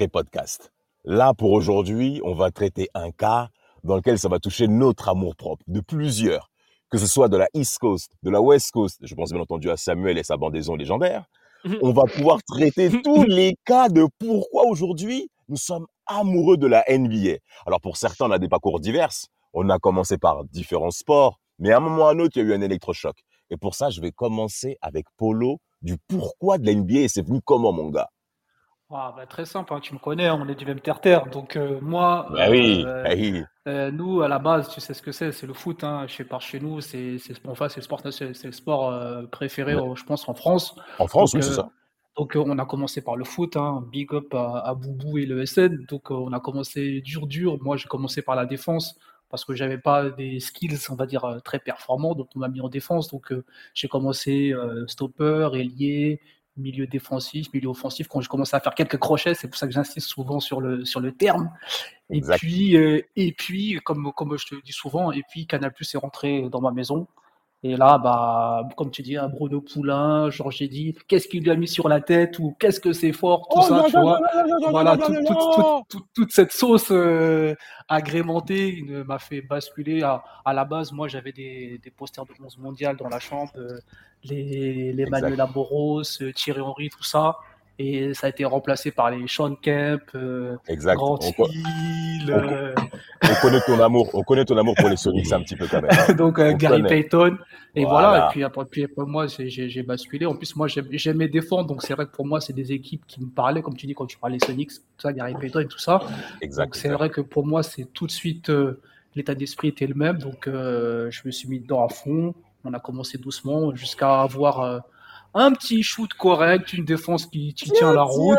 Sacré podcast. Là, pour aujourd'hui, on va traiter un cas dans lequel ça va toucher notre amour propre, de plusieurs, que ce soit de la East Coast, de la West Coast, je pense bien entendu à Samuel et sa bandaison légendaire. On va pouvoir traiter tous les cas de pourquoi aujourd'hui nous sommes amoureux de la NBA. Alors pour certains, on a des parcours divers. On a commencé par différents sports, mais à un moment ou à un autre, il y a eu un électrochoc. Et pour ça, je vais commencer avec Polo du pourquoi de la NBA et c'est venu comment, mon gars? Ah, bah, très simple, hein, tu me connais, on est du même terre-terre. Donc, euh, moi, bah oui, euh, bah oui. euh, nous, à la base, tu sais ce que c'est, c'est le foot. Hein, chez, par chez nous, c'est enfin, le sport, c'est le sport préféré, je pense, en France. En France, donc, oui, c'est ça. Donc, on a commencé par le foot, hein, big up à, à, Boubou et le SN. Donc, on a commencé dur, dur. Moi, j'ai commencé par la défense parce que j'avais pas des skills, on va dire, très performants. Donc, on m'a mis en défense. Donc, j'ai commencé stopper, ailier, milieu défensif, milieu offensif, quand je commence à faire quelques crochets, c'est pour ça que j'insiste souvent sur le, sur le terme. Et puis, euh, et puis comme, comme je te dis souvent, et puis Canal Plus est rentré dans ma maison. Et là, bah, comme tu dis, un Bruno Poulain, Georges dit, qu'est-ce qu'il lui a mis sur la tête ou qu'est-ce que c'est fort, tout ça, tu vois. Voilà, toute cette sauce euh, agrémentée m'a fait basculer. À, à, la base, moi, j'avais des, des posters de 11 mondial dans la chambre, euh, les, les Manuel Amoros, Thierry Henry, tout ça et ça a été remplacé par les Sean Kemp, euh, exact. Grant on, Hill. On, euh... on, connaît ton amour, on connaît ton amour pour les Sonics un petit peu quand même. Donc euh, Gary connaît. Payton. Et voilà. voilà. Et puis après, puis après moi, j'ai basculé. En plus, moi, j'aimais défendre. Donc c'est vrai que pour moi, c'est des équipes qui me parlaient, comme tu dis quand tu parlais Sonics, tout ça, Gary Payton et tout ça. Exact. Donc c'est vrai que pour moi, c'est tout de suite euh, l'état d'esprit était le même. Donc je me suis mis dedans à fond. On a commencé doucement jusqu'à avoir un petit shoot correct, une défense qui, qui tient la route,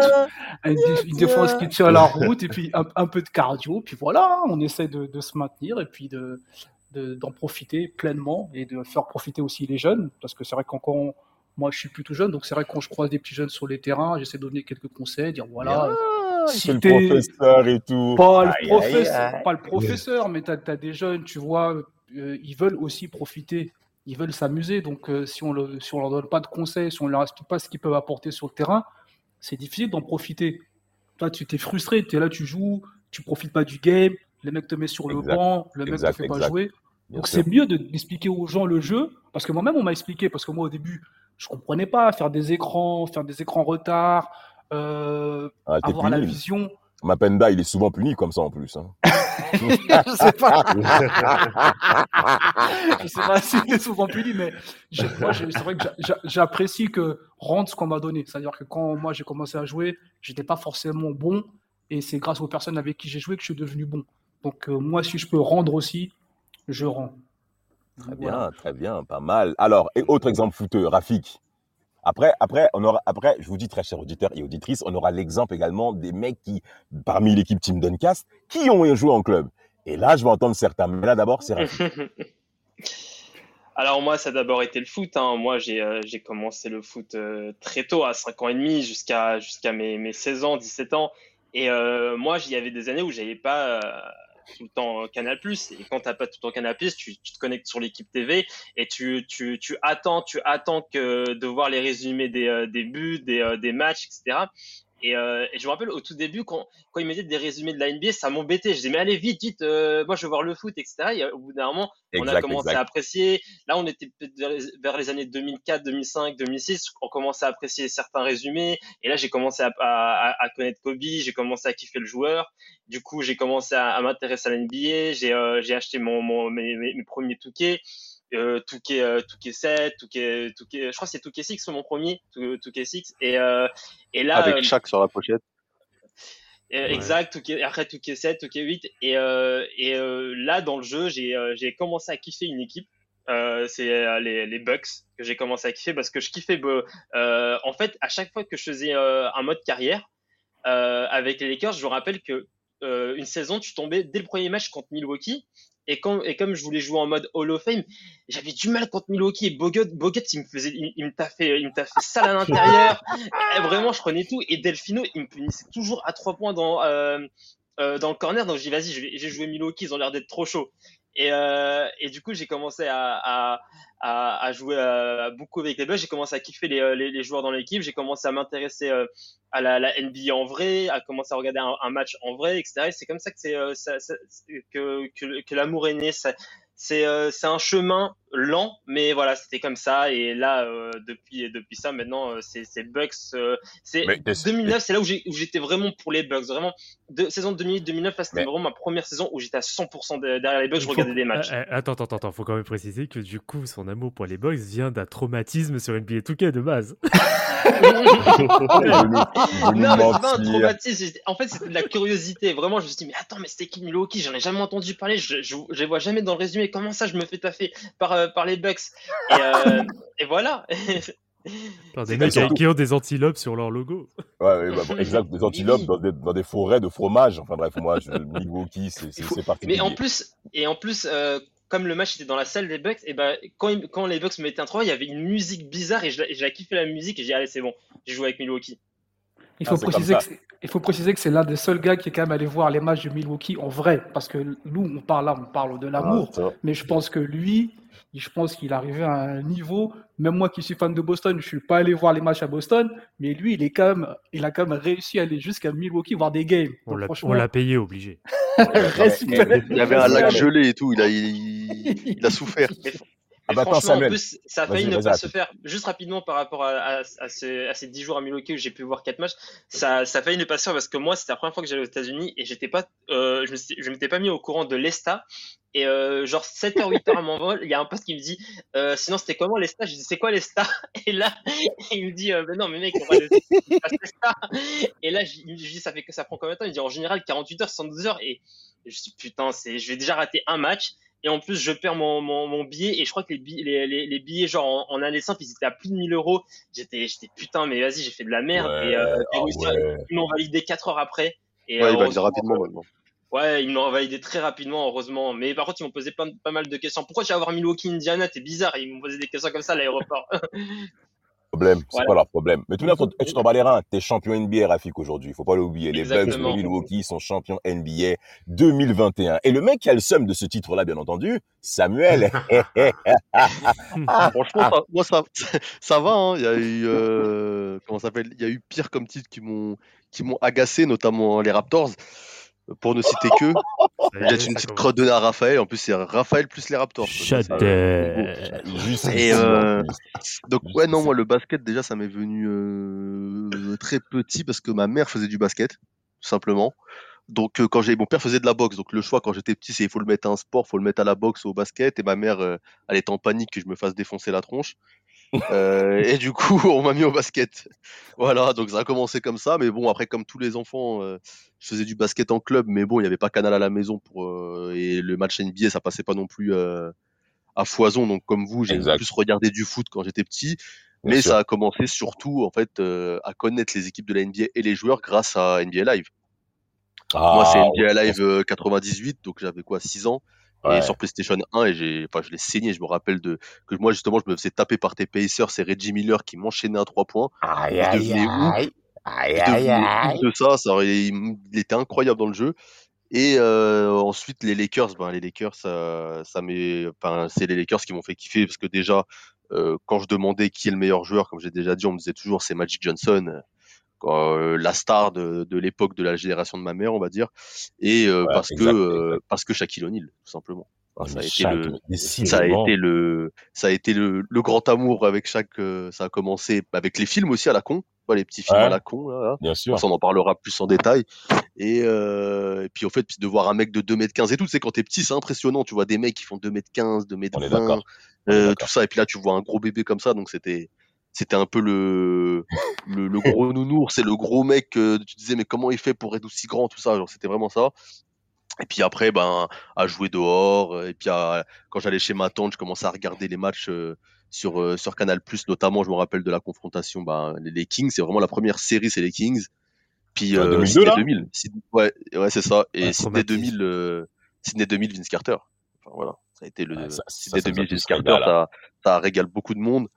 une, une, défense qui tient la route, et puis un, un, peu de cardio, puis voilà, on essaie de, de se maintenir et puis de d'en de, profiter pleinement et de faire profiter aussi les jeunes, parce que c'est vrai qu'encore moi je suis plutôt jeune, donc c'est vrai que quand je croise des petits jeunes sur les terrains, j'essaie de donner quelques conseils, dire voilà. Ah, si le professeur et tout. Pas, le, professeur, aïe. pas le professeur, mais tu as, as, des jeunes, tu vois, euh, ils veulent aussi profiter ils veulent s'amuser. Donc, euh, si on ne si leur donne pas de conseils, si on ne leur explique pas ce qu'ils peuvent apporter sur le terrain, c'est difficile d'en profiter. Toi, tu t'es frustré, tu es là, tu joues, tu profites pas du game, le mec te met sur le exact. banc, le mec exact, te fait exact. pas jouer. Bien Donc, c'est mieux d'expliquer aux gens le jeu, parce que moi-même, on m'a expliqué, parce que moi, au début, je comprenais pas faire des écrans, faire des écrans retard, euh, Ah, avoir la vision. Mapenda, il est souvent puni comme ça en plus. hein. je sais pas. je sais pas si c'est souvent puni, mais c'est vrai que j'a- j'a- j'apprécie que rendre ce qu'on m'a donné. C'est-à-dire que quand moi j'ai commencé à jouer, j'étais pas forcément bon, et c'est grâce aux personnes avec qui j'ai joué que je suis devenu bon. Donc euh, moi, si je peux rendre aussi, je rends. Très Voilà. bien, très bien, pas mal. Alors, et autre exemple fouteux, Rafik. Après, après, après, je vous dis très chers auditeurs et auditrices, on aura l'exemple également des mecs qui, parmi l'équipe Team Duncast, qui ont joué en club. Et là, je vais entendre certains. Mais là, d'abord, c'est. Alors moi, ça a d'abord été le foot. Hein. Moi, j'ai euh, j'ai commencé le foot euh, très tôt, à 5 ans et demi, jusqu'à mes, mes 16 ans, 17 ans. Et euh, moi, j'y avait des années où j'avais pas tout le temps Canal+. Et quand t'as pas tout le temps Canal+, tu, tu te connectes sur l'équipe TV et tu, tu, tu attends, tu attends que de voir les résumés des, euh, des buts, des, euh, des matchs, etc. Et, euh, et je me rappelle au tout début quand, quand ils mettaient des résumés de la NBA, ça m'embêtait. Je disais mais allez vite, vite, euh, moi je veux voir le foot, etc. Et au bout d'un moment, on a commencé exact. à apprécier. Là, on était vers les- vers les années 2004, 2005, 2006. On commençait à apprécier certains résumés. Et là, j'ai commencé à, à, à connaître Kobe. J'ai commencé à kiffer le joueur. Du coup, j'ai commencé à, à m'intéresser à la NBA. J'ai euh, acheté mon, mon, mes, mes, mes premiers touquets. Euh, Touquet, euh, Touquet 7, Touquet, Touquet, je crois que c'est Touquet 6 mon premier, Tou- Touquet 6. Et, euh, et là, Avec euh, chaque sur la pochette. euh, Exact, Touquet, après Touquet 7, Touquet 8. Et, euh, et euh, là, dans le jeu, j'ai j'ai commencé à kiffer une équipe. c'est les, les Bucks que j'ai commencé à kiffer parce que je kiffais. en fait, à chaque fois que je faisais un mode carrière avec les Lakers, je me rappelle que une saison, tu tombais dès le premier match contre Milwaukee et, quand, et comme je voulais jouer en mode Hall of Fame, j'avais du mal contre Milwaukee et Bogut. Bogut, il me faisait, il, me taffait, il me taffait sale à l'intérieur. Vraiment, je prenais tout. Et Delfino, il me punissait toujours à trois points dans, euh, euh, dans le corner. Donc, j'ai dit, vas-y, je j'ai joué Milwaukee, ils ont l'air d'être trop chauds. Et, euh, du coup, j'ai commencé à, à, à, à jouer euh, beaucoup avec les Bucks. J'ai commencé à kiffer les, euh, les, les joueurs dans l'équipe. J'ai commencé à m'intéresser euh, à la, la, NBA en vrai, à commencer à regarder un, un match en vrai, etc. Et c'est comme ça que c'est ça, que, que, que l'amour est né. C'est euh, c'est un chemin lent, mais voilà, c'était comme ça. Et là, euh, depuis depuis ça, maintenant, euh, c'est Bucks. c'est 2009, c'est là où j'étais vraiment pour les Bucks. Vraiment, de, saison 2008-2009, là, c'était vraiment ma première saison où j'étais à 100% derrière les Bucks. Je regardais des matchs. attends, attends, attends. Faut quand même préciser que du coup, son amour pour les Bucks vient d'un traumatisme sur NBA 2K de base. non, mais c'est pas un traumatisme. En fait, c'était de la curiosité. Vraiment, je me suis dit, mais attends, mais c'était qui Milwaukee J'en ai jamais entendu parler. Je, je, je, les vois jamais dans le résumé. Comment ça, je me fais taffer par, euh, par les Bucks et, euh, et, voilà. Par des mecs qui ont des antilopes sur leur logo. Ouais, ouais bah, bon, exact, des antilopes dans des, dans des, forêts de fromage. Enfin bref, moi, je, Milwaukee, c'est particulier. Mais en plus, et en plus, euh, comme le match était dans la salle des Bucks, et ben quand, quand les Bucks me mettaient un 3, il y avait une musique bizarre et j'ai kiffé la musique et j'ai dit allez c'est bon, j'ai joué avec Milwaukee. Il faut, ah, préciser que il faut préciser que c'est l'un des seuls gars qui est quand même allé voir les matchs de Milwaukee en vrai, parce que nous on parle là, on parle de l'amour, ah, mais je pense que lui, je pense qu'il est arrivé à un niveau, même moi qui suis fan de Boston, je suis pas allé voir les matchs à Boston, mais lui, il est quand même, il a quand même réussi à aller jusqu'à Milwaukee voir des games. On l'a payé obligé. il y avait un lac gelé et tout, il a, il, a souffert. Ah bah franchement, en plus, ça a failli ne pas se faire. Juste rapidement par rapport à, à, à, ces 10 jours à Milwaukee où j'ai pu voir 4 matchs, ça, ça a failli ne pas se faire parce que moi, c'était la première fois que j'allais aux États-Unis et j'étais pas, euh, je m'étais pas mis au courant de l'ESTA. Et euh, genre 7h, 8h à mon vol, il y a un poste qui me dit euh, Sinon, c'était comment l'ESTA Je dis C'est quoi l'ESTA Et là, il me dit euh, Ben non, mais mec, on va l'ESTA. Et là, je, je dis Ça fait que ça prend combien de temps? Il me dit En général, 48 h 72 h Et je dis Putain, je vais déjà rater un match. Et en plus je perds mon, mon, mon, billet. Et je crois que les billets, les, les, billets genre en, en année simple ils étaient à plus de 1000 euros. J'étais j'étais putain mais vas-y j'ai fait de la merde. Et, euh, ah ils m'ont validé 4 heures après. Et ouais, euh, rapidement maintenant. Ouais, ils m'ont validé très rapidement, heureusement. Mais par contre, ils m'ont posé pas, pas mal de questions. Pourquoi tu vas avoir Milwaukee, Indiana? T'es bizarre. Ils m'ont posé des questions comme ça à l'aéroport. problème, c'est pas leur problème. Mais tout le monde, tu t'en bats les reins, t'es champion NBA, Rafik, aujourd'hui. Faut pas l'oublier. Les Bucks de Milwaukee sont champions NBA 2021. Et le mec qui a le seum de ce titre-là, bien entendu, Samuel. Franchement, ça, moi, ça, ça va, hein. Il y a eu, euh, comment ça s'appelle? Il y a eu pire comme titre qui m'ont, qui m'ont agacé, notamment les Raptors pour ne citer que. J'ai une petite crotte donnée à Raphaël. En plus, c'est Raphaël plus les Raptors. Et euh, donc, ouais, non, moi, le basket, déjà, ça m'est venu euh, très petit parce que ma mère faisait du basket, tout simplement. Donc, euh, quand j'ai mon père faisait de la boxe, donc le choix quand j'étais petit, c'est il faut le mettre à un sport, il faut le mettre à la boxe, ou au basket. Et ma mère, elle était en panique que je me fasse défoncer la tronche. Euh, et du coup, on m'a mis au basket. Voilà, donc ça a commencé comme ça. Mais bon, après, comme tous les enfants, euh, je faisais du basket en club, mais bon, il n'y avait pas canal à la maison pour euh, et le match NBA, ça passait pas non plus à foison. Donc, comme vous, j'ai plus regardé du foot quand j'étais petit. mais ça a commencé surtout en fait à connaître les équipes de la NBA et les joueurs grâce à NBA Live. Moi, c'est ah, NBA Live 98, donc j'avais quoi, 6 ans. Et sur PlayStation 1, et j'ai, enfin, je l'ai saigné. Je me rappelle de que moi justement, je me faisais taper par tes pacers. C'est Reggie Miller qui m'enchaînait à trois points. Aïe aïe aïe. Aïe aïe De ça, ça il, était incroyable dans le jeu. Et euh, ensuite les Lakers, ben les Lakers, ça, ça enfin, c'est les Lakers qui m'ont fait kiffer parce que déjà, euh, quand je demandais qui est le meilleur joueur, comme j'ai déjà dit, on me disait toujours c'est Magic Johnson. Euh, la star de, de l'époque de la génération de ma mère, on va dire, et euh, parce, que, euh, parce que Shaquille O'Neal, tout simplement. ça, a été le, ça a été le, ça a été le, le grand amour avec chaque. ça a commencé avec les films aussi à la con, les petits films à la con. Là, Bien sûr. on en parlera plus en détail. Et, euh, et puis, au fait, de voir un mec de 2m15 et tout, c'est quand t'es petit, c'est impressionnant. Tu vois des mecs qui font 2m15, 2m20, euh, tout ça. Et puis là, tu vois un gros bébé comme ça. Donc, c'était, c'était un peu le, le, le gros nounours, c'est le gros mec que tu disais mais comment il fait pour être aussi grand tout ça, genre c'était vraiment ça. Et puis après, ben, à jouer dehors. Et puis à- quand j'allais chez ma tante, je commençais à regarder les matchs euh, sur, euh, sur Canal+, notamment, je me rappelle de la confrontation, ben, les, les Kings. C'est vraiment la première série, c'est les Kings. Puis En euh, 2002, Sydney là 2000. Sydney- ouais, ouais c'est ça. Et Ouais, Sydney traumatisme. 2000, euh, Sydney 2000, Vince Carter. Enfin, voilà, ça a été le ça- Sydney ça nous a 2000, tous Vince Carter, ça, ça régale beaucoup de monde.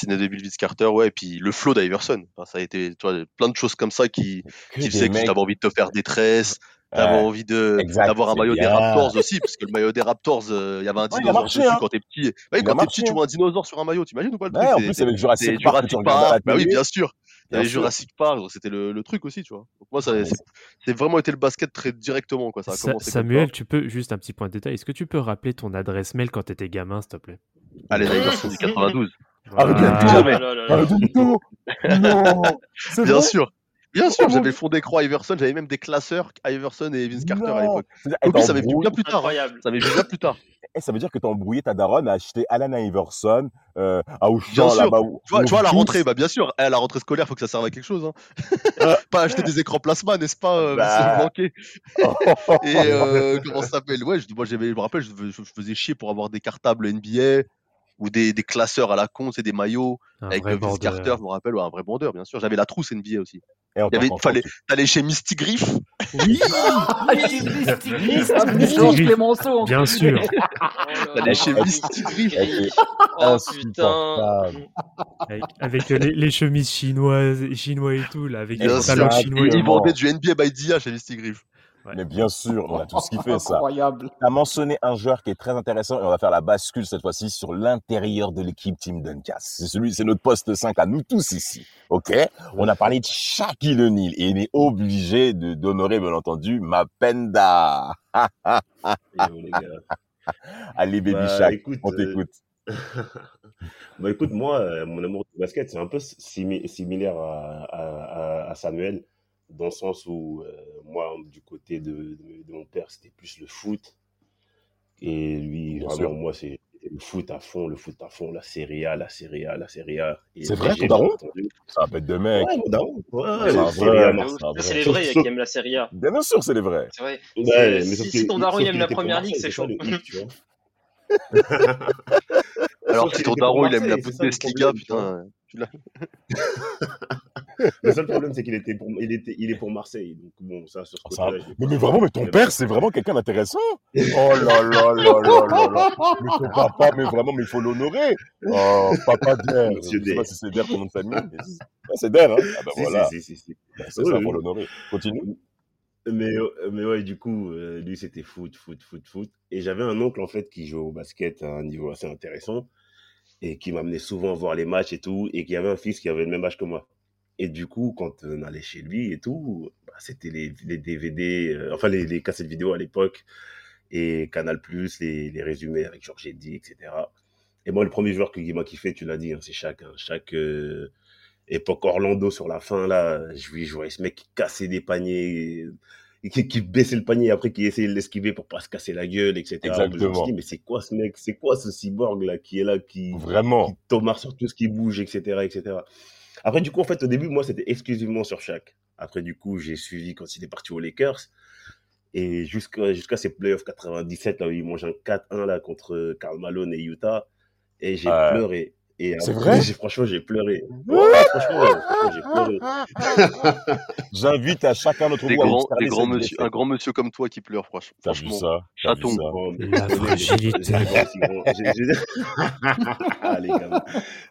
Sydney 2000, Vince Carter, ouais, et puis le flow d'Iverson. Enfin, ça a été, tu vois, plein de choses comme ça qui, Que qui des sais que mecs- t'avais envie de te faire des tresses, t'avais Ouais. envie de d'avoir un maillot des. Raptors aussi, parce que le maillot des Raptors, euh, il y avait un dinosaure marché, dessus hein. quand t'es petit. Ouais, quand t'es petit, tu hein. vois un dinosaure sur un maillot, t'imagines ou pas le Ouais, truc en C'est- plus, c'est- avec Jurassic Park, Jurassic bah oui, bien sûr. Il y Bien avait sûr. Jurassic Park, c'était le, le truc aussi, tu vois. Donc moi, ça, c'est vraiment été le basket très directement, quoi. Ça a Sa- commencé comme Samuel, tu peux, juste un petit point de détail, est-ce que tu peux rappeler ton adresse mail quand t'étais gamin, s'il te plaît? Allez, Iverson du 92. Oh. Ah, tout Non C'est Bien vrai sûr. Bien sûr, Oh, j'avais fondé Croix Iverson, j'avais même des classeurs Iverson et Vince Carter à Non. l'époque. Eh, plus, t'as ça m'est venu bien plus tard. hein. Incroyable. Ça m'est venu bien plus tard. Eh, ça veut dire que t'as embrouillé ta daronne à acheter Alan Iverson euh, à Bien Auchan, sûr. là-bas. où- Tu vois, tu vois, à la rentrée, bah bien sûr, à la rentrée scolaire, faut que ça serve à quelque chose. Hein. pas acheter des écrans plasma, n'est-ce pas, euh, Bah. monsieur Et euh, comment ça s'appelle? Ouais, je, moi, j'avais, je me rappelle, je- je faisais chier pour avoir des cartables NBA ou des, des classeurs à la con, c'est des maillots Un avec bandeur. Carter, je me rappelle, ouais, un vrai bandeur, bien sûr. J'avais la trousse NBA aussi. Il y avait, encore, fallait, t'allais chez Misty Griff. Oui Ah, Misty ah, Misty Georges Gris. Clémenceau. en Bien sûr. Oh T'allais chez Misty Griff. Oh putain. Avec, avec, les, les chemises chinoises, chinois et tout, là, avec les pantalons chinois. Ils vendaient du NBA by Dia chez Misty Griff. Ouais. Mais bien sûr, on a tous kiffé ça. Incroyable. Tu as mentionné un joueur qui est très intéressant et on va faire la bascule cette fois-ci sur l'intérieur de l'équipe Team Duncas. C'est celui, c'est notre poste 5 à nous tous ici. OK? On a parlé de Shaquille O'Neal et il est obligé de, d'honorer, bien entendu, Mapenda. Allez, baby Bah, Shaq, écoute, on euh, t'écoute. bah écoute, moi, euh, mon amour du basket, c'est un peu simi- similaire à, à- à- à Samuel, dans le sens où euh, moi, du côté de, de- de mon père, c'était plus le foot. Et lui, Bien vraiment, sûr. moi, c'est le foot à fond, le foot à fond, la Serie A, la Serie A, la Serie A. C'est vrai, ton daron. Ça va bête de mec. Ouais, mon daron. Ouais, C'est vrai, les vrais qui aiment la Serie A. Bien sûr, c'est les vrais. C'est vrai. Ouais, mais si- si que- ton daron, il aime la première ligue, c'est chaud. Alors, si ton daron, il aime la Bundesliga, putain. Tu l'as- Le seul problème, c'est qu'il était pour, il était, il est pour Marseille. Donc bon, ça, sur ce Ça- mais, vraiment, mais ton père, c'est vraiment quelqu'un d'intéressant. Oh là là là là là là. Mais ton papa, mais vraiment, mais il faut l'honorer. Oh, papa Der. Je Monsieur sais pas si c'est Der ton nom de famille. mais Ah, c'est Der, hein. Ah bah Si, voilà. si, si, si, si. C'est ça, Oui, faut l'honorer. Continue. Mais, euh, mais ouais, du coup, euh, lui, c'était foot, foot, foot, foot. Et j'avais un oncle, en fait, qui jouait au basket à un niveau assez intéressant et qui m'amenait souvent voir les matchs et tout, et qui avait un fils qui avait le même âge que moi. Et du coup, quand on allait chez lui et tout, bah, c'était les, les DVD, euh, enfin les, les cassettes vidéo à l'époque, et Canal+, les, les résumés avec Georges Eddy, etc. Et moi, le premier joueur qui m'a kiffé, tu l'as dit, hein, c'est Shaq. Hein. Shaq, euh, époque Orlando sur la fin, là, je, je voyais ce mec qui cassait des paniers, qui, qui baissait le panier après qui essayait de l'esquiver pour pas se casser la gueule, etc. Je me dit, mais c'est quoi ce mec? C'est quoi ce cyborg là qui est là, qui, Vraiment. qui tombe sur tout ce qui bouge, etc., etc. Après, du coup, en fait, au début, moi, c'était exclusivement sur Shaq. Après, du coup, j'ai suivi quand il est parti aux Lakers. Et jusqu'à jusqu'à ces playoffs 97, là, où il mange un 4-1 là, contre Karl Malone et Utah. Et j'ai Euh, pleuré. Et c'est après, vrai? j'ai- Franchement, j'ai pleuré. Ouais, franchement, ouais, franchement, j'ai pleuré. J'invite à chacun notre Des grands, grands monsieur, un grand monsieur comme toi qui pleure, franch- T'as vu franchement. ça? T'as vu Chaton. ça? La fragilité. Allez, quand même.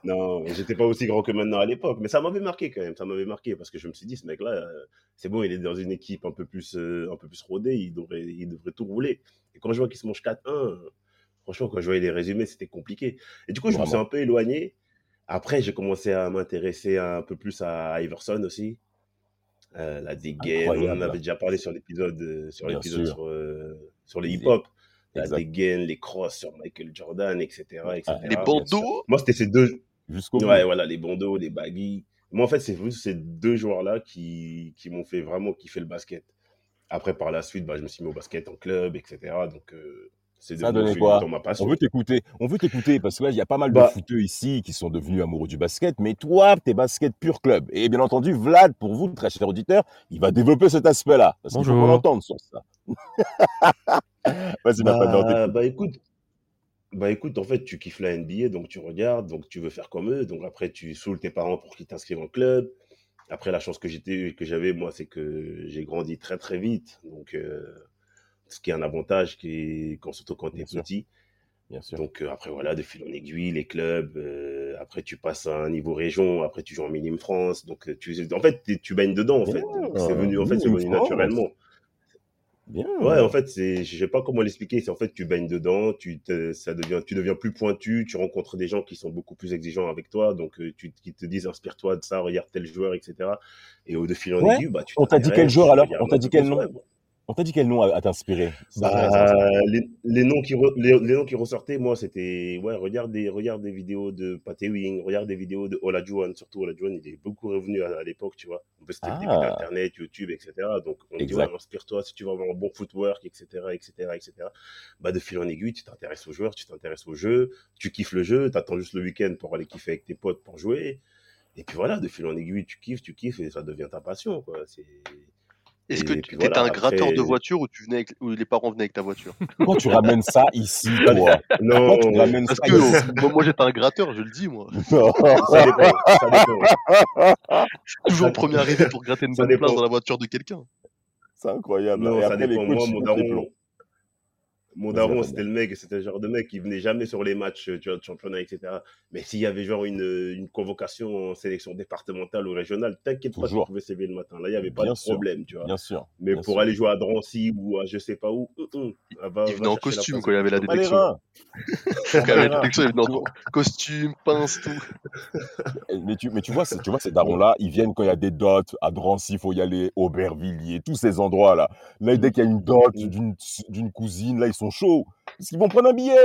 Non, j'étais pas aussi grand que maintenant à l'époque, mais ça m'avait marqué quand même. Ça m'avait marqué parce que je me suis dit, ce mec-là, euh, c'est bon, il est dans une équipe un peu plus, euh, un peu plus rodée, il devrait, il devrait tout rouler. Et quand je vois qu'il se mange 4-1, euh, franchement, quand je voyais les résumés, c'était compliqué. Et du coup, je me suis un peu éloigné. Après, j'ai commencé à m'intéresser un peu plus à Iverson aussi. Euh, la dégaine, on en avait déjà parlé sur l'épisode, euh, sur l'épisode sur, euh, sur les hip-hop. La dégaine, les crosses sur Michael Jordan, etc. etc. Ah, Les bandeaux Moi, c'était ces deux. Jusqu'au bout. Ouais, voilà, les bandeaux, les baggy. Moi, en fait, c'est juste ces deux joueurs-là qui, qui m'ont fait vraiment kiffer le basket. Après, par la suite, bah, je me suis mis au basket en club, etc. Donc, euh, Ça a devenu donné quoi dans ma passion. On veut t'écouter. On veut t'écouter parce que là, il y a pas mal de Bah. footeux ici qui sont devenus amoureux du basket. Mais toi, t'es basket pur club. Et bien entendu, Vlad, pour vous, très cher auditeur, il va développer cet aspect-là. Parce qu'il faut qu'on l'entende sur ça. Vas-y, ma Bah, t'écoute. bah écoute, bah écoute, en fait, tu kiffes la NBA, donc tu regardes, donc tu veux faire comme eux, donc après tu saoules tes parents pour qu'ils t'inscrivent en club. Après, la chance que j'étais, que j'avais, moi, c'est que j'ai grandi très très vite, donc euh, ce qui est un avantage qui quand, surtout quand Bien sûr. petit. Bien sûr. Donc euh, après, voilà, de fil en aiguille, les clubs, euh, après tu passes à un niveau région, après tu joues en Minime France, donc euh, tu, en fait, tu baignes dedans, en fait. C'est venu, en fait, c'est venu naturellement. Bien. Ouais, en fait, c'est, je sais pas comment l'expliquer. C'est en fait, tu baignes dedans, tu te, ça devient, tu deviens plus pointu, tu rencontres des gens qui sont beaucoup plus exigeants avec toi, donc euh, tu, qui te disent inspire-toi de ça, regarde tel joueur, etc. Et au de fil en Ouais. aiguille, bah, tu On t'a dit quel joueur, tu alors? On t'a dit quel nom? On t'a dit quel nom t'inspirer C'est Bah, les, les noms qui re- les, les noms qui ressortaient, moi, c'était ouais, regarde des regarde des vidéos de Pat Ewing, regarde des vidéos de Olajuwon, surtout Olajuwon, il est beaucoup revenu à, à l'époque, tu vois. En plus, c'était le Ah. d'internet, YouTube, etc. Donc on dit ouais, inspire-toi si tu veux avoir un bon footwork, etc., etc., etc. Bah de fil en aiguille, tu t'intéresses aux joueurs, tu t'intéresses au jeu, tu kiffes le jeu, t'attends juste le week-end pour aller kiffer avec tes potes pour jouer. Et puis voilà, de fil en aiguille, tu kiffes, tu kiffes et ça devient ta passion, quoi. C'est Est-ce que tu étais voilà, un gratteur après- de voiture ou, tu venais avec, ou les parents venaient avec ta voiture? Pourquoi tu ramènes ça ici, toi? Non, tu ramènes Parce ça que ici? euh, moi, moi, j'étais un gratteur, je le dis, moi. ça dépend, ça dépend. Toujours le premier arrivé pour gratter une bonne place dans la voiture de quelqu'un. C'est incroyable. Non, Et ça après, les dépend. coachs, Moi, ils mon mettent les plombs. daron, mon daron, c'était le mec, c'était le genre de mec qui venait jamais sur les matchs, tu vois, de championnat, etc. Mais s'il y avait genre une, une convocation en sélection départementale ou régionale, t'inquiète pas, tu pouvais s'élever le matin. Là, il n'y avait pas Bien de sûr. problème, tu vois. Bien sûr. Mais bien pour sûr. aller jouer à Drancy ou à je sais pas où, hum, hum, va- Il venait en costume quand il y avait la détection. Quand il y avait la détection, il venait en costume, pince, tout. Mais tu, mais tu vois, tu vois, ces darons-là, ils viennent quand il y a des dots. À Drancy, il faut y aller. Aubervilliers, tous ces endroits-là. Là, dès qu'il y a une dot d'une d'une cousine, là, ils sont chauds. Parce qu'ils vont prendre un billet?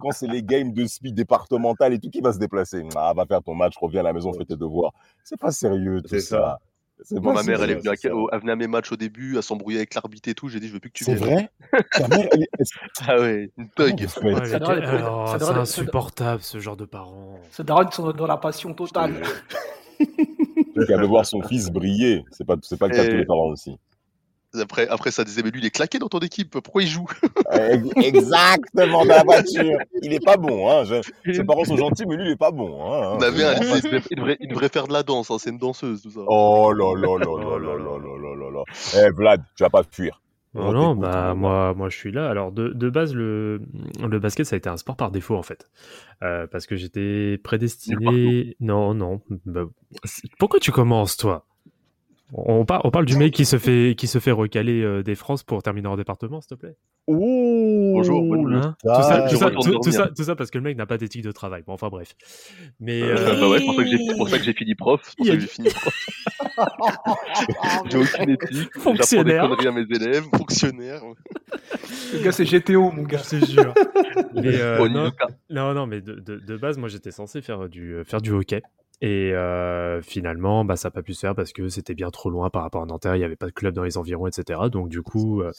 Quand c'est- les games de speed départemental et tout, qui va se déplacer Ah, va faire ton match, reviens à la maison, fais tes devoirs. C'est pas sérieux, tout C'est ça. ça. C'est Moi, ma mère, elle, est venue à, c'est ça. au- elle venait à mes matchs au début, à s'embrouiller avec l'arbitre et tout. J'ai dit, je veux plus que tu C'est vrai? Ta mère, elle est... Ah ouais, une thug. Ça ça c'est insupportable ce genre de parents. Ces darons sont dans la passion totale. Qui veut voir son fils briller. C'est pas, c'est pas le cas de tous les parents aussi. Après, après, ça disait, mais lui, il est claqué dans ton équipe. Pourquoi il joue? Exactement, dans la voiture. Il est pas bon, hein. Je- Ses parents sont gentils, mais lui, il est pas bon. Hein. On avait un, il devrait, il devrait- il devrait faire de la danse. hein, C'est une danseuse, tout ça. Oh là là là là là là là là là là. Eh Vlad, tu vas pas fuir. Non, On non, bah, on moi, moi je suis là. Alors de, de base, le, le basket, ça a été un sport par défaut en fait. Euh, parce que j'étais prédestiné. Non, non. bah, pourquoi tu commences, toi? On, par- on parle du mec qui se fait, qui se fait recaler euh, des France pour terminer en département, s'il te plaît. Ouh, Bonjour. Hein tout, ça, je tout, ça, retourne tout- tout dormir. ça- tout ça parce que le mec n'a pas d'éthique de travail. Bon, enfin bref. Mais Euh, euh, bah ouais, c'est pour ça que j'ai- c'est fini prof. C'est pour ça que j'ai fini prof. j'ai aucune éthique. Fonctionnaire. J'apprends des conneries à mes élèves. Fonctionnaire. Le gars, c'est GTO, mon gars. je te jure. Mais, euh, Bon, non. Non, non, mais de, de, de base, moi, j'étais censé faire du, faire du hockey. Et euh, finalement, bah, ça n'a pas pu se faire parce que c'était bien trop loin par rapport à Nanterre. Il n'y avait pas de club dans les environs, etc. Donc, du coup, euh,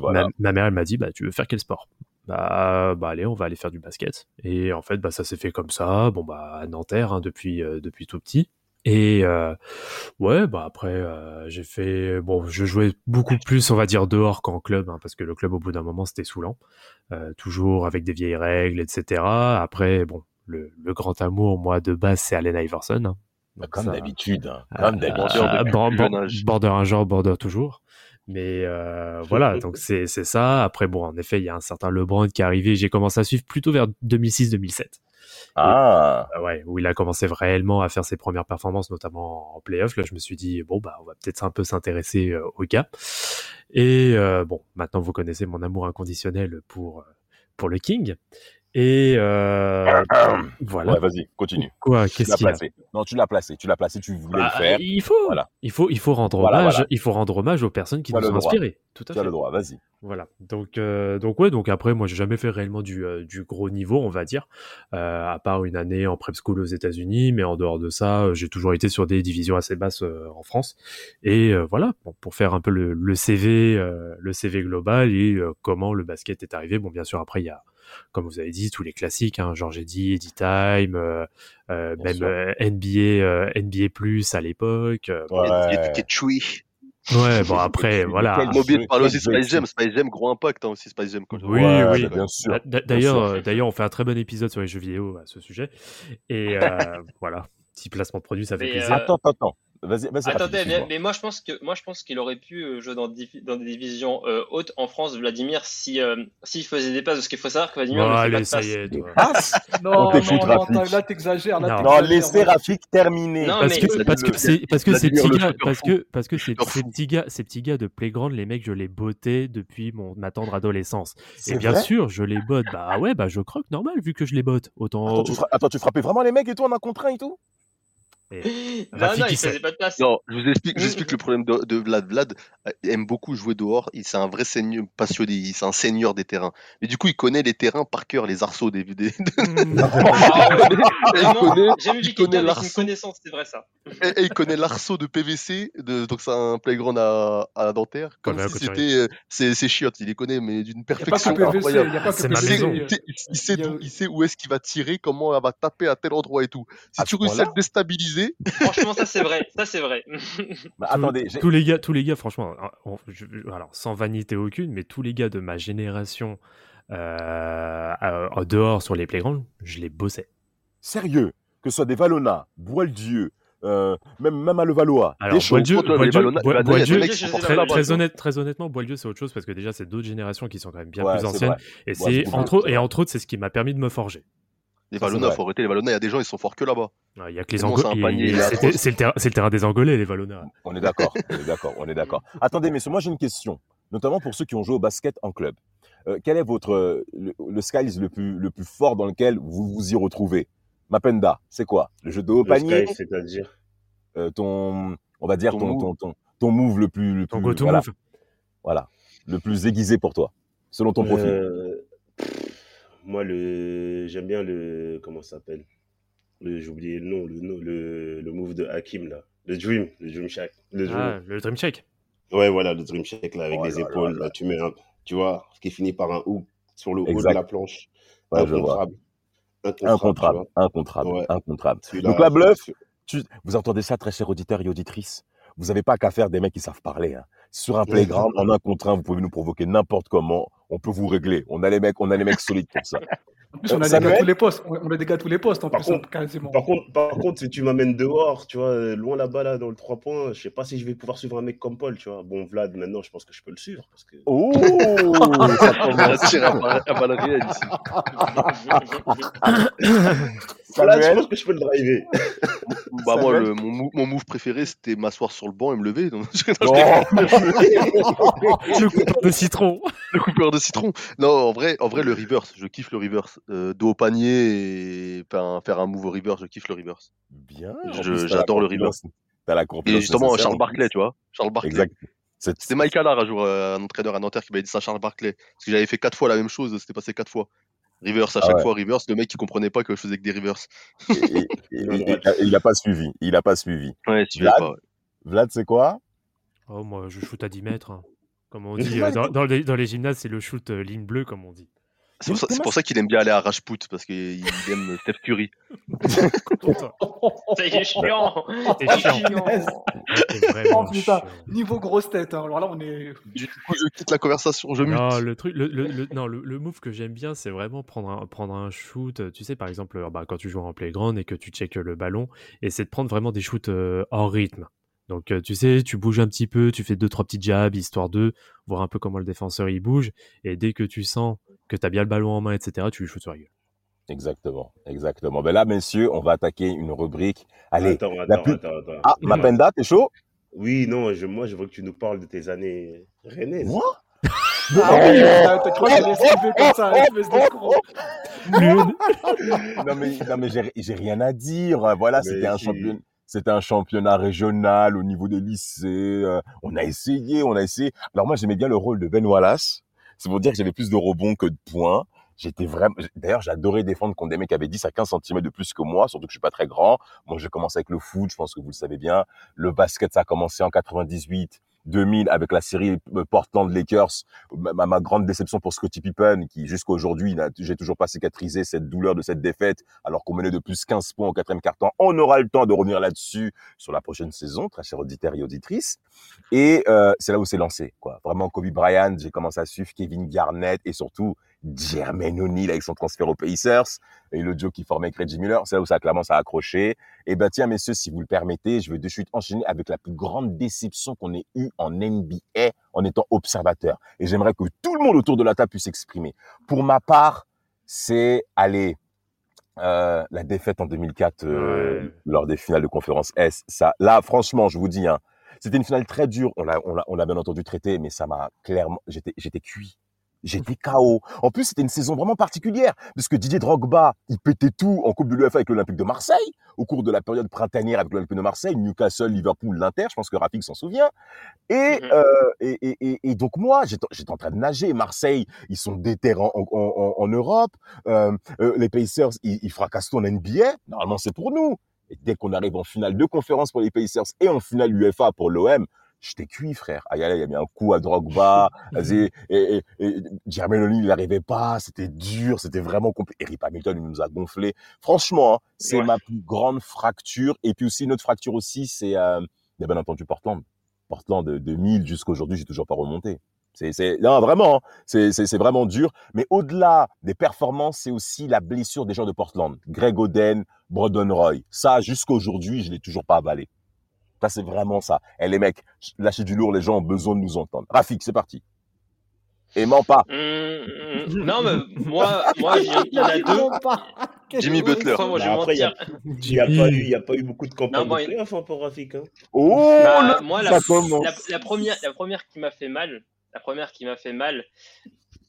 voilà. ma, ma mère, elle m'a dit, bah, tu veux faire quel sport? Bah, bah, allez, on va aller faire du basket. Et en fait, bah, ça s'est fait comme ça. Bon, bah, à Nanterre, hein, depuis, euh, depuis tout petit. Et ouais, bah après, j'ai fait. Bon, je jouais beaucoup plus, on va dire, dehors qu'en club, hein, parce que le club, au bout d'un moment, c'était saoulant. Toujours avec des vieilles règles, etc. Après, bon, le, le grand amour, moi, de base, c'est Allen Iverson. hein. Bah, Donc comme ça- d'habitude. hein, ah, Comme d'habitude. Border ban- jeune âge. border un genre, border toujours. Mais euh, voilà, donc c'est c'est ça. Après, bon, en effet, il y a un certain LeBron qui est arrivé. J'ai commencé à suivre plutôt vers 2006-2007. Ah, ouais, où il a commencé réellement à faire ses premières performances, notamment en playoff. Là, je me suis dit, bon, bah, on va peut-être un peu s'intéresser euh, au gars. Et euh, bon, maintenant, vous connaissez mon amour inconditionnel pour, euh, pour le King. Et euh, voilà. Ouais, vas-y, continue. Quoi Qu'est-ce qu'il placé. Non, tu l'as placé. Tu l'as placé. Tu voulais Bah, le faire. Il faut, Voilà. il faut, il faut, rendre Voilà, hommage. voilà. Il faut rendre hommage aux personnes qui Tu nous ont inspirés. Tout à Tu as fait. le droit. Vas-y. Voilà. Donc, euh, donc ouais. Donc après, moi, j'ai jamais fait réellement du, euh, du gros niveau, on va dire, euh, à part une année en prep school aux États-Unis. Mais en dehors de ça, euh, j'ai toujours été sur des divisions assez basses euh, en France. Et euh, voilà, bon, pour faire un peu le, le CV, euh, le CV global et euh, comment le basket est arrivé. Bon, bien sûr, après, il y a, comme vous avez dit, tous les classiques, hein, Georges Eddy, Eddie Time, euh, euh, même euh, NBA, euh, NBA Plus à l'époque. euh, Ouais. Ouais, bon après, voilà. J'ai de jeu- parler quel aussi Spice Jam. Spice Jam, gros impact hein, aussi, Spice Jam. Quand Oui, Ouais, oui. bien sûr. D'ailleurs, d'ailleurs, on fait un très bon épisode sur les jeux vidéo à ce sujet. Et euh, voilà, petit placement de produit, ça fait Mais, plaisir. euh, Attends, attends, attends. Vas-y, vas-y. Attendez, rapide, mais, mais moi je pense que moi je pense qu'il aurait pu euh, jouer dans, dans des divisions euh, hautes en France, Vladimir, si euh, s'il faisait des passes. Parce qu'il faut savoir que Vladimir Bon, ne fait allez, pas de ça y est. toi. Passe Non, On non, non, t'as- là t'exagères. Non. Non, laissez Rafik terminer. Non, Parce mais- que, parce que, c'est, parce que ces petits gars, parce que, parce que ces, petits gars, ces petits gars de playground, les mecs, je les bottais depuis mon, ma tendre adolescence. Et bien sûr, je les botte. Bah ouais, bah je croque normal vu que je les botte. Autant. Attends tu, fra- attends, tu frappais vraiment les mecs et tout en un contre un et tout? Non, Rafik, non, il il sait. faisait pas de passes. Non, je vous explique, je vous explique le problème de, de Vlad. Vlad euh, aime beaucoup jouer dehors. Il c'est un vrai seigneur passionné. il- C'est un seigneur des terrains. Mais du coup, il connaît les terrains par cœur, les arceaux des. des- Ah connaît, J'ai vu il quelqu'un connaît avec une l'arceau. connaissance, c'est vrai ça. et, et il connaît l'arceau de PVC. De, donc c'est un playground à, à Nanterre. Comme Ouais, si c'était euh, ses, ses chiottes. Il les connaît, mais d'une perfection incroyable. Il ma Il sait, où est-ce qu'il va tirer, comment elle va taper à tel endroit et tout. Si À tu réussis à le déstabiliser, Franchement, ça c'est vrai. Ça c'est vrai. Bah, Tous- Attendez, tous les gars, tous les gars, franchement, hein, on- je- alors sans vanité aucune, mais tous les gars de ma génération euh, euh, en dehors sur les playgrounds, je les bossais. sérieux, que ce soit des Valona, Boieldieu, euh, même, même à Levallois, Alors. Boieldieu, Très- honnête, honnêtement, Boieldieu, c'est autre chose parce que déjà, c'est d'autres générations qui sont quand même bien Ouais, plus anciennes. vrai. Et Ouais, c'est entre et entre autres, c'est ce qui m'a permis de me forger. Les vrai. faut arrêter. Les Valona, il y a des gens, ils sont forts que là-bas. Ouais, Il y a que les Angolais. c'est le, terrain- c'est le terrain des Angolais, les Valona. On est d'accord, on est d'accord, on est d'accord. Attendez, messieurs, moi j'ai une question, notamment pour ceux qui ont joué au basket en club. Euh, quel est votre euh, le, le skill le plus le plus fort dans lequel vous vous y retrouvez? Mapenda, c'est quoi? Le jeu de haut Le panier, c'est-à-dire? euh, ton on va dire Ton ton move. ton, ton ton move le plus le Ton plus voilà, move. voilà, le plus aiguisé pour toi, selon ton profil. Moi, le, j'aime bien le, comment ça s'appelle? Le, J'ai oublié le nom, le, nom- le, le move de Hakim, là. Le Dream, le Dream Shack. Le Dream. Ah, le Dream Shake. Ouais, voilà, le Dream Shack, là, avec Oh les là épaules, là. là, tu mets un, tu vois, ce qui finit par un hook sur le haut de la planche. Ouais, incontrable. Incontrable. Incontrable, Ouais. Donc la bluff, tu- vous entendez ça, très chers auditeurs et auditrices? Vous n'avez pas qu'à faire des mecs qui savent parler. hein. Sur un playground, en un contre un, vous pouvez nous provoquer n'importe comment. On peut vous régler. On a les mecs, on a les mecs solides pour ça. En plus, on a des Samuel gars à tous les postes. On a des gars à tous les postes en Par plus, contre- quasiment. Par contre, par contre, si tu m'amènes dehors, tu vois, euh, loin là-bas, là, dans le 3 points, je sais pas si je vais pouvoir suivre un mec comme Paul, tu vois. Bon, Vlad, maintenant, je pense que je peux le suivre. Parce que... Oh Ça commence à tirer à à balles ici. Vlad, je Samuel pense que je peux le driver. Bah, moi, Samuel le, mon, move préféré, c'était m'asseoir sur le banc et me lever. Donc, Non. Le coupeur de citron. le coupeur de citron. Non, en vrai, en vrai, le reverse, je kiffe le reverse. Euh, dos au panier et faire un, faire un move au reverse, je kiffe le reverse. Bien. J'adore le corpulence. T'as la Et justement, Charles Barclay, tu vois. Charles Barclay. Exact. C'est- C'était Mike Allard un jour, euh, un entraîneur à Nanterre qui m'avait dit ça, Charles Barclay. Parce que j'avais fait quatre fois la même chose, c'était passé quatre fois. Reverse à Ah chaque ouais. fois, reverse. Le mec, il comprenait pas que je faisais que des reverse. Et- et- et- il a pas suivi. Il a pas suivi. Ouais, tu Vlad pas. ouais. Vlad, c'est quoi? Oh, moi, je shoot à 10 mètres. hein. Comme on dit, euh, dans, dans les, dans les gymnases, c'est le shoot euh, ligne bleue, comme on dit. C'est pour, ça- c'est pour ça qu'il aime bien aller à Rajput, parce qu'il aime Steph Curry. Content. Ça y est, chiant. T'es Oh, chiant. Oh, putain. Niveau grosse tête. hein. Alors là, on est. Du coup, je quitte la conversation, je mute. Non, le truc, le, le- le- non, le, le move que j'aime bien, c'est vraiment prendre un, prendre un shoot. euh, Tu sais, par exemple, euh, bah, quand tu joues en playground et que tu checkes le ballon, et c'est de prendre vraiment des shoots euh, hors rythme. Donc, euh, tu sais, tu bouges un petit peu, tu fais deux, trois petits jabs, histoire de voir un peu comment le défenseur il bouge. Et dès que tu sens que tu as bien le ballon en main, etc., tu lui shoots sur la gueule. Exactement, exactement. Ben là, messieurs, on va attaquer une rubrique. Allez, Attends, la attends, plus- attends, attends. ah, Mapenda, t'es chaud? Oui, non, je, moi, je veux que tu nous parles de tes années rennaises. Moi? Ah non mais, non, mais j'ai j'ai rien à dire. Voilà, Mais c'était un un championnat régional au niveau des lycées. euh, on a essayé, on a essayé. Alors moi, j'aimais bien le rôle de Ben Wallace. C'est pour dire que j'avais plus de rebonds que de points. J'étais vraiment. D'ailleurs, j'adorais défendre contre des mecs qui avaient 10 à 15 cm de plus que moi, surtout que je suis pas très grand. Moi, j'ai commencé avec le foot, je pense que vous le savez bien. Le basket, ça a commencé en 98. 2000 avec la série euh, Portland Lakers, ma, ma grande déception pour Scottie Pippen, qui jusqu'à aujourd'hui, j'ai toujours pas cicatrisé cette douleur de cette défaite, alors qu'on menait de plus 15 points au quatrième quart-temps. On aura le temps de revenir là-dessus sur la prochaine saison, très chers auditeurs et auditrices. Et euh, c'est là où c'est lancé, quoi. Vraiment, Kobe Bryant, j'ai commencé à suivre Kevin Garnett et surtout Jermaine O'Neal avec son transfert aux Pacers et le duo qui formait avec Reggie Miller. C'est là où ça clairement ça a accroché. Et ben tiens, messieurs, si vous le permettez, je vais de suite enchaîner avec la plus grande déception qu'on ait eue en NBA en étant observateur. Et j'aimerais que tout le monde autour de la table puisse s'exprimer. Pour ma part, c'est aller euh, la défaite en 2004 euh, Ouais. lors des finales de conférence S. Ça, là, franchement, je vous dis, hein, c'était une finale très dure. On l'a, on l'a, on l'a bien entendu traiter, mais ça m'a clairement, j'étais, j'étais cuit. J'étais KO. En plus, c'était une saison vraiment particulière, parce que Didier Drogba, il pétait tout en Coupe de l'UEFA avec l'Olympique de Marseille, au cours de la période printanière avec l'Olympique de Marseille, Newcastle, Liverpool, l'Inter, je pense que Rafik s'en souvient. Et, Mhm. euh, et, et, et, et donc moi, j'étais, en train de nager. Marseille, ils sont déter en, en, en, en Europe. Euh, euh, les Pacers, ils, ils fracassent tout en NBA. Normalement, c'est pour nous. Et dès qu'on arrive en finale de conférence pour les Pacers et en finale UEFA pour l'OM, j'étais cuit, frère. Aïe, il y a mis un coup à Drogba. Vas-y. et, et, et Jermaine O'Neal, il n'arrivait pas. C'était dur. C'était vraiment compliqué. Eric Hamilton, il nous a gonflé. Franchement, hein, c'est Ouais. ma plus grande fracture. Et puis aussi, une autre fracture aussi, c'est, euh, il y a bien entendu Portland. Portland de 2000 jusqu'à aujourd'hui, j'ai toujours pas remonté. C'est, c'est, non, vraiment, hein, c'est, c'est, vraiment dur. Mais au-delà des performances, c'est aussi la blessure des gens de Portland. Greg Oden, Brandon Roy. Ça, jusqu'à aujourd'hui, je l'ai toujours pas avalé. Ça, c'est vraiment ça. Et les mecs, lâchez du lourd, les gens ont besoin de nous entendre. Rafik, c'est parti. Et mens pas. Hum, hum, non, mais moi, moi il y en- a deux. Jimmy Butler. enfin, moi, je vais Bah, après, il a- n'y a, pas eu- il y a pas eu beaucoup de campagnes bon, il- hein, pour Rafik. Hein. Oh, Bah, le- moi, ça la, commence. la, la première, la première qui m'a fait mal, la première qui m'a fait mal,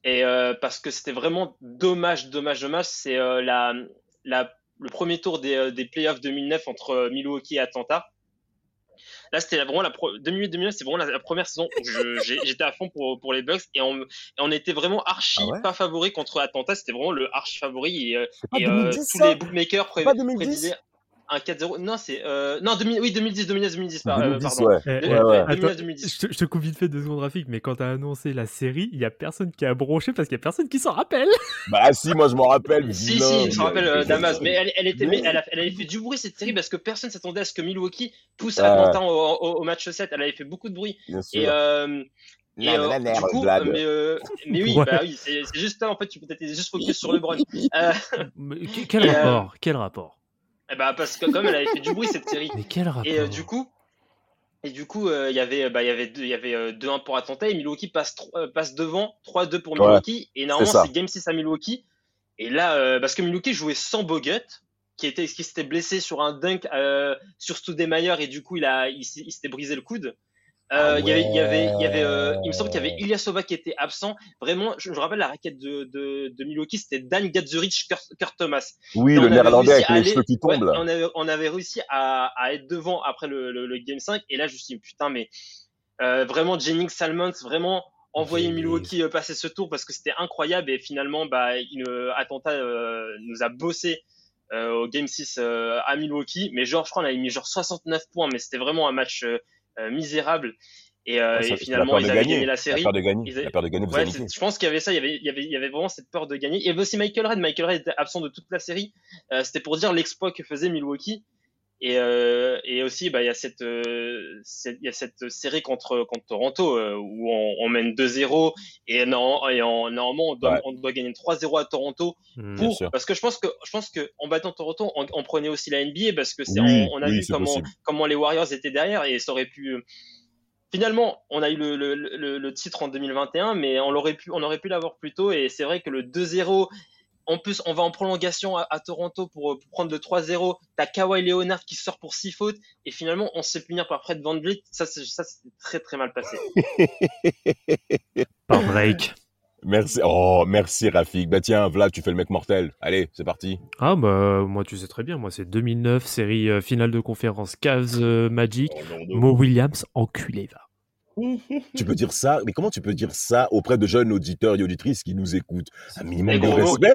et euh, parce que c'était vraiment dommage, dommage, dommage, c'est euh, la, la, le premier tour des, euh, des playoffs 2009 entre euh, Milwaukee et Atlanta. Là, c'était vraiment la pro- 2008-2009, c'est vraiment la, la première saison où j'étais à fond pour, pour les Bucks et on, et on était vraiment archi Ah ouais pas favori contre Atlanta. C'était vraiment le archi favori et, euh, euh, 2010, tous les bookmakers pré- pas 2010? prédisaient un 4-0. Non, c'est euh, non 2000, oui 2010, 2010, 2010, par- euh, 2010, pardon. ouais. Eh, De- Ouais, ouais. attends, 2010. je, te, je te coupe vite fait deux secondes graphiques, mais quand t'as annoncé la série, il y a personne qui a broché parce qu'il y a personne qui s'en rappelle. Bah si, moi je m'en rappelle. Si, vilain. si, je me rappelle euh, Damas, mais elle, elle était, Mais- elle, a- elle avait fait du bruit cette série parce que personne s'attendait à ce que Milwaukee pousse Ouais. Atlanta au, au- au match 7. Elle avait fait beaucoup de bruit. Bien sûr. Et, euh, et, Non, euh, du coup, euh, mais, euh, mais oui, Ouais. bah oui, c'est juste ça en fait. Tu peux être juste focus sur LeBron. Euh, Mais quel Et, rapport Quel rapport? Eh bah, parce que comme elle avait fait du bruit cette série. Mais quel rapport Et euh, du coup, et du coup, euh, il y avait, bah, il y avait deux, il y avait euh, 2-1 pour Atlanta et Milwaukee passe, euh, passe devant 3-2 pour Ouais, Milwaukee. et normalement, c'est Game 6 à Milwaukee. Et là, euh, parce que Milwaukee jouait sans Bogut, qui était, qui s'était blessé sur un dunk euh, sur Stoudemire et du coup, il a, il s'était brisé le coude. Euh, il y avait, il y avait, il y avait, euh, ouais. il me semble qu'il y avait Ilyasova qui était absent. Vraiment, je, me rappelle la raquette de, de, de Milwaukee, c'était Dan Gadzurich, Kurt, Kurt Thomas. Oui, Et le néerlandais avec les cheveux qui ouais, tombent. là. on, avait, on avait réussi à, à être devant après le, le, le Game 5. Et là, je me suis dit, putain, mais euh, vraiment, Jennings Salmons, vraiment envoyer. Milwaukee euh, passer ce tour parce que c'était incroyable. Et finalement, bah, il, euh, Atlanta euh, nous a bossé euh, au Game 6 euh, à Milwaukee. Mais genre, je crois, on avait mis genre 69 points, mais c'était vraiment un match misérable. Et, euh, Ouais, et la finalement, ils avaient gagné la La série. peur de gagner. Ils avaient- La peur de gagner, Ouais, je pense qu'il y avait ça, il y avait, il y avait, il y avait vraiment cette peur de gagner. Il y avait aussi Michael Red. Michael Red était absent de toute la série. Euh, C'était pour dire l'exploit que faisait Milwaukee. Et, euh, et aussi, bah, il y a cette, euh, cette- il y a cette série contre, contre Toronto euh, où on, on mène 2-0 et, non, et en, normalement on doit, Ouais. on doit gagner 3-0 à Toronto Hmm. Pour, parce que je pense que je pense que en battant Toronto, on, on prenait aussi la NBA parce que c'est Oui, on, a oui, vu comment possible. comment les Warriors étaient derrière et ça aurait pu. Finalement, on a eu le, le, le, le titre en 2021, mais on l'aurait pu on aurait pu l'avoir plus tôt et c'est vrai que le 2-0 en plus, on va en prolongation à, à Toronto pour, pour prendre le 3-0. T'as Kawhi Leonard qui sort pour 6 fautes. Et finalement, on se fait punir par Fred Van Vliet. Ça, c'est ça, c'est très, très mal passé. Par Drake. Merci. Oh, merci Rafik. Bah tiens, Vlad, tu fais le mec mortel. Allez, c'est parti. Ah bah moi tu sais très bien, moi c'est 2009, série euh, finale de conférence Cavs euh, Magic, Orlando. Mo Williams enculé va. Tu peux dire ça, mais comment tu peux dire ça auprès de jeunes auditeurs et auditrices qui nous écoutent? Un minimum de respect.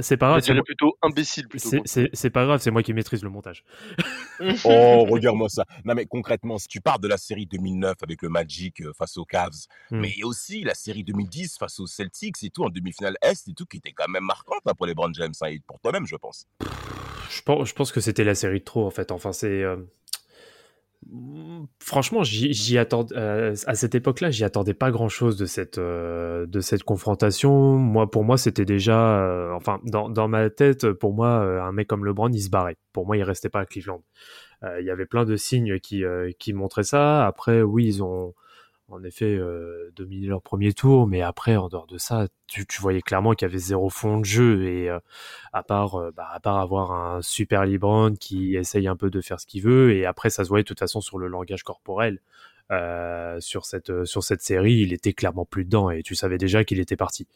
C'est pas, grave, c'est moi, plutôt imbécile plutôt. c'est- pas grave, c'est moi qui maîtrise le montage. Oh, regarde-moi ça. Non, mais concrètement, si tu parles de la série 2009 avec le Magic euh, face aux Cavs, Hmm. mais aussi la série 2010 face aux Celtics et tout, en demi-finale Est et tout, qui était quand même marquante hein, pour les Brown James hein, et pour toi-même, je pense. Je pense, je pense que c'était la série de trop en fait. Enfin, c'est. euh, Franchement, j'y attendais euh, à cette époque-là, j'y attendais pas grand-chose de cette euh, de cette confrontation. Moi, pour moi, c'était déjà, euh, enfin, dans, dans ma tête, pour moi, euh, un mec comme LeBron, il se barrait. Pour moi, il restait pas à Cleveland. Il y avait plein de signes qui qui montraient ça. Après, oui, ils ont en effet euh, dominé leur premier tour, mais après, en dehors de ça, tu, tu voyais clairement qu'il y avait zéro fond de jeu et euh, à part euh, bah, à part avoir un super LeBron qui essaye un peu de faire ce qu'il veut et après ça se voyait de toute façon sur le langage corporel sur cette sur cette série il était clairement plus dedans et tu savais déjà qu'il était parti.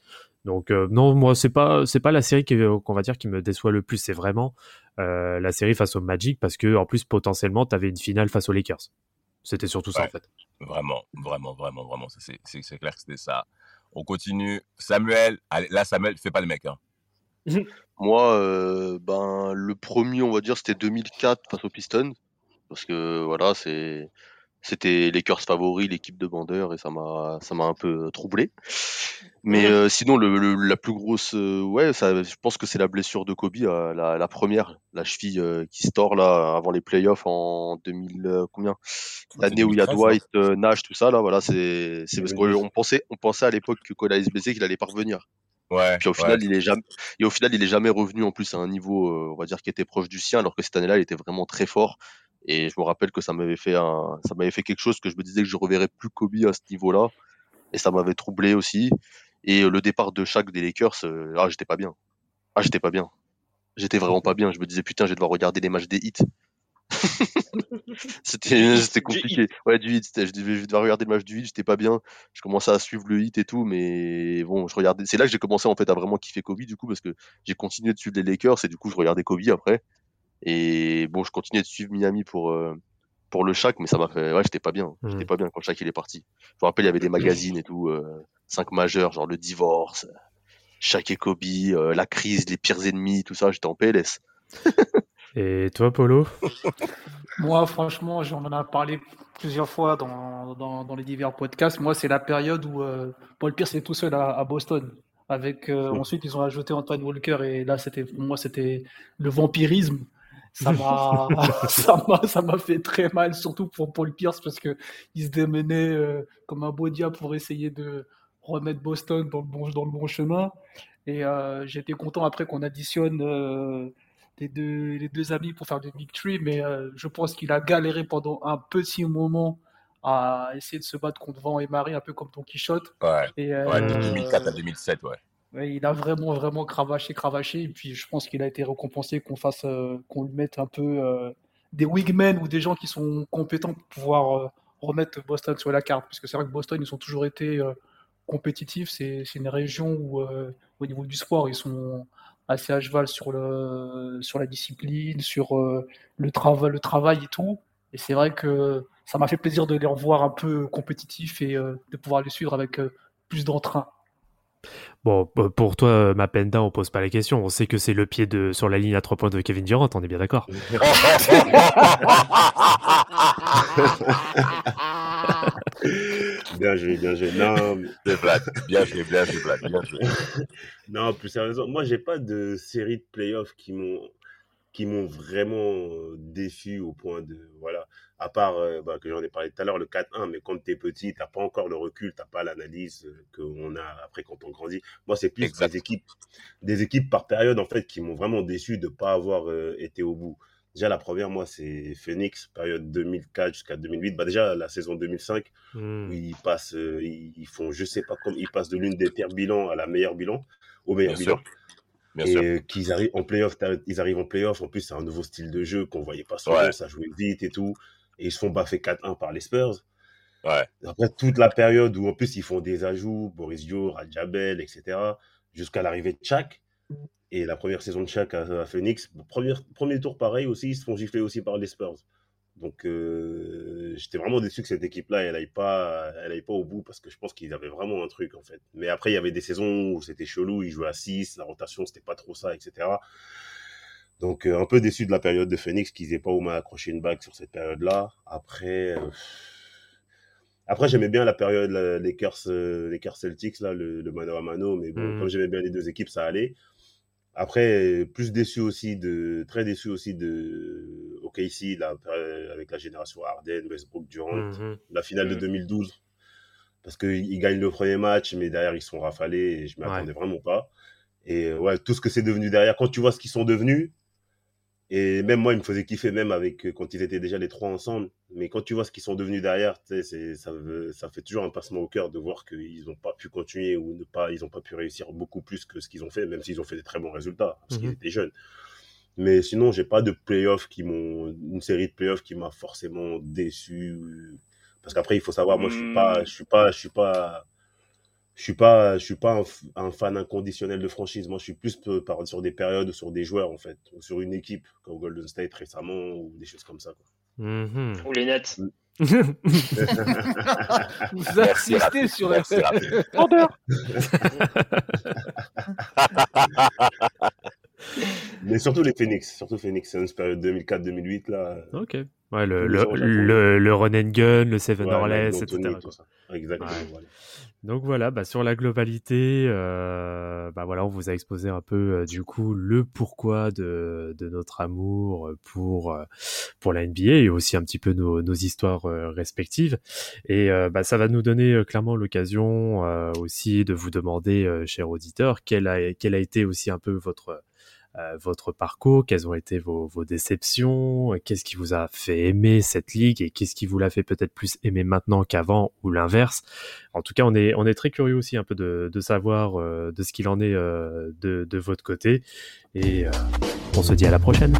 Donc non moi c'est pas c'est pas la série qui- qu'on va dire qui me déçoit le plus c'est vraiment la série face au Magic parce que en plus potentiellement tu avais une finale face aux Lakers. C'était surtout ça Ouais. en fait Vraiment, vraiment, vraiment, vraiment. c'est clair que c'était ça. On continue. Samuel, allez, là, Samuel, fais pas le mec. Hein. Moi, euh, ben, le premier, on va dire, c'était 2004 face aux Pistons. Parce que, voilà, c'est, c'était les Lakers favoris, l'équipe de bandeurs, et ça m'a, ça m'a un peu troublé. Mais euh, sinon, le, le- la plus grosse, euh, ouais, ça, je pense que c'est la blessure de Kobe, euh, la, la première, la cheville euh, qui se tord là avant les playoffs en 2000, euh, combien? L'année où il y a 2013, Dwight, euh, Nash, tout ça là, voilà, c'est, c'est parce 2012. qu'on pensait, on pensait à l'époque que quand il allait se blesser, qu'il allait pas revenir. Ouais. Puis au ouais. final, il est jamais, et au final, il est jamais revenu en plus à un niveau, euh, on va dire, qui était proche du sien, alors que cette année-là, il était vraiment très fort. Et je me rappelle que ça m'avait fait un, ça m'avait fait quelque chose que je me disais que je reverrais plus Kobe à ce niveau-là. Et ça m'avait troublé aussi. Et euh, le départ de chaque des Lakers, euh, ah, j'étais pas bien. Ah, j'étais pas bien. J'étais vraiment pas bien. Je me disais, putain, je vais devoir regarder les matchs des hits. c'était, c'était compliqué. Ouais, du hit. Je devais, je devais devoir regarder le match du hit. J'étais pas bien. Je commençais à suivre le hit et tout, mais bon, je regardais. C'est là que j'ai commencé en fait à vraiment kiffer Kobe du coup parce que j'ai continué de suivre les Lakers et du coup je regardais Kobe après. Et bon, je continuais de suivre Miami pour euh, pour le Shaq, mais ça m'a fait. Ouais, j'étais pas bien. Mhm. J'étais pas bien quand Shaq il est parti. Je me rappelle, il y avait des magazines et tout, euh, cinq majeurs, genre le divorce, Shaq et Kobe, euh, la crise, les pires ennemis, tout ça. J'étais en PLS. et toi Polo? Moi, franchement, j'en en ai parlé plusieurs fois dans, dans, dans les divers podcasts. Moi, c'est la période où euh, Paul Pierce est tout seul à, à Boston. Avec, euh, Ensuite, ils ont ajouté Antoine Walker et là, c'était pour moi, c'était le vampirisme. Ça m'a, ça m'a, ça m'a fait très mal, surtout pour Paul Pierce parce que il se démenait euh, comme un beau diable pour essayer de remettre Boston dans le bon, dans le bon chemin. Et euh, j'étais content après qu'on additionne euh, les, deux, les deux amis pour faire du Big Tree, mais euh, je pense qu'il a galéré pendant un petit moment à essayer de se battre contre Vent et Marie, un peu comme Don Quichotte. Ouais. Et, Ouais, de Euh, 2004 à 2007, ouais. Il a vraiment, vraiment cravaché, cravaché. Et puis, je pense qu'il a été récompensé qu'on fasse, euh, qu'on lui mette un peu euh, des wingmen ou des gens qui sont compétents pour pouvoir euh, remettre Boston sur la carte. Parce que c'est vrai que Boston, ils ont toujours été compétitifs. C'est, une région où, au niveau du sport, ils sont assez à cheval sur, le, sur la discipline, sur le, trava- le travail et tout. Et c'est vrai que ça m'a fait plaisir de les revoir un peu compétitifs et de pouvoir les suivre avec plus d'entrain. Bon, pour toi, euh, Mapenda, on pose pas la question. On sait que c'est le pied de sur la ligne à trois points de Kevin Durant, on est bien d'accord. bien joué, bien joué. Non, mais- Bien Vlad, bien joué, bien joué, Vlad, bien joué. non, plus sérieusement, moi, j'ai pas de série de playoffs qui m'ont qui m'ont vraiment euh, déçu au point de voilà à part euh, bah, que j'en ai parlé tout à l'heure le 4-1 mais quand t'es petit t'as pas encore le recul t'as pas l'analyse euh, qu'on a après quand on grandit moi c'est plus Exact. des équipes des équipes par période en fait qui m'ont vraiment déçu de pas avoir euh, été au bout déjà la première moi c'est Phoenix période 2004 jusqu'à 2008 bah déjà la saison 2005 Hmm. où ils passent, euh, ils, font, je sais pas comment, ils passent de l'une des pires bilans à la meilleure bilan, au meilleur Bien bilan. sûr. Bien et qu'ils arrivent en playoff, ils arrivent en playoff. En plus, c'est un nouveau style de jeu qu'on voyait pas souvent, Ouais. ça jouait vite et tout. Et ils se font baffer 4-1 par les Spurs. Ouais. Après toute la période où en plus ils font des ajouts, Boris Dio, Rajabel, etc., jusqu'à l'arrivée de Chak. Et la première saison de Chak à, à Phoenix, premier, premier tour pareil aussi, ils se font gifler aussi par les Spurs. Donc euh, j'étais vraiment déçu que cette équipe-là, elle aille pas, elle aille pas au bout parce que je pense qu'ils avaient vraiment un truc en fait. Mais après, il y avait des saisons où c'était chelou, ils jouaient à 6, la rotation c'était pas trop ça, etc. Donc euh, un peu déçu de la période de Phoenix qu'ils aient pas au moins accroché une bague sur cette période-là. Après, euh, après j'aimais bien la période la- Lakers, euh, Lakers Celtics là, le, le mano à mano, mais bon, Mhm. comme j'aimais bien les deux équipes, ça allait. Après, plus déçu aussi de, très déçu aussi de OKC là, euh, avec la génération Harden, Westbrook, Durant, Mhm. la finale de Mhm. 2012. Parce qu'ils gagnent le premier match, mais derrière, ils sont rafalés et je Ouais. m'attendais vraiment pas. Et euh, ouais, tout ce que c'est devenu derrière, quand tu vois ce qu'ils sont devenus, et même moi, il me faisait kiffer, même avec euh, quand ils étaient déjà les trois ensemble. Mais quand tu vois ce qu'ils sont devenus derrière, ça, veut- ça fait toujours un passement au cœur de voir qu'ils n'ont pas pu continuer ou ne pas, ils n'ont pas pu réussir beaucoup plus que ce qu'ils ont fait, même s'ils ont fait des très bons résultats, parce qu'ils Mhm. étaient jeunes. Mais sinon, j'ai pas de playoffs qui m'ont, une série de playoffs qui m'a forcément déçu. Parce qu'après, il faut savoir, moi, je suis pas, je suis pas, je suis pas, je suis pas, je suis pas un, fan inconditionnel de franchise. Moi, je suis plus par, sur des périodes ou sur des joueurs, en fait, ou sur une équipe, comme Golden State récemment, ou des choses comme ça. quoi. Mhm. Ou les Nets. Vous Merci, insistez sur Raphaël. Mais surtout les Phoenix, surtout Phoenix Suns, période 2004-2008, là. Ok. Ouais, le, le, le, le run and gun, le seven Ouais, or less, etc. tout quoi. ça. Exactement, Ouais. voilà. Donc voilà, bah, sur la globalité, euh, bah voilà, on vous a exposé un peu euh, du coup le pourquoi de, de notre amour pour euh, pour la NBA et aussi un petit peu nos, nos histoires euh, respectives. Et bah, ça va nous donner clairement l'occasion aussi de vous demander, chers auditeurs, quel a quel a été aussi un peu votre votre parcours, quelles ont été vos, vos déceptions, euh, qu'est-ce qui vous a fait aimer cette ligue et qu'est-ce qui vous l'a fait peut-être plus aimer maintenant qu'avant ou l'inverse. En tout cas, on est, on est très curieux aussi un peu de, de savoir euh, de ce qu'il en est euh, de, de votre côté et euh, on se dit à la prochaine.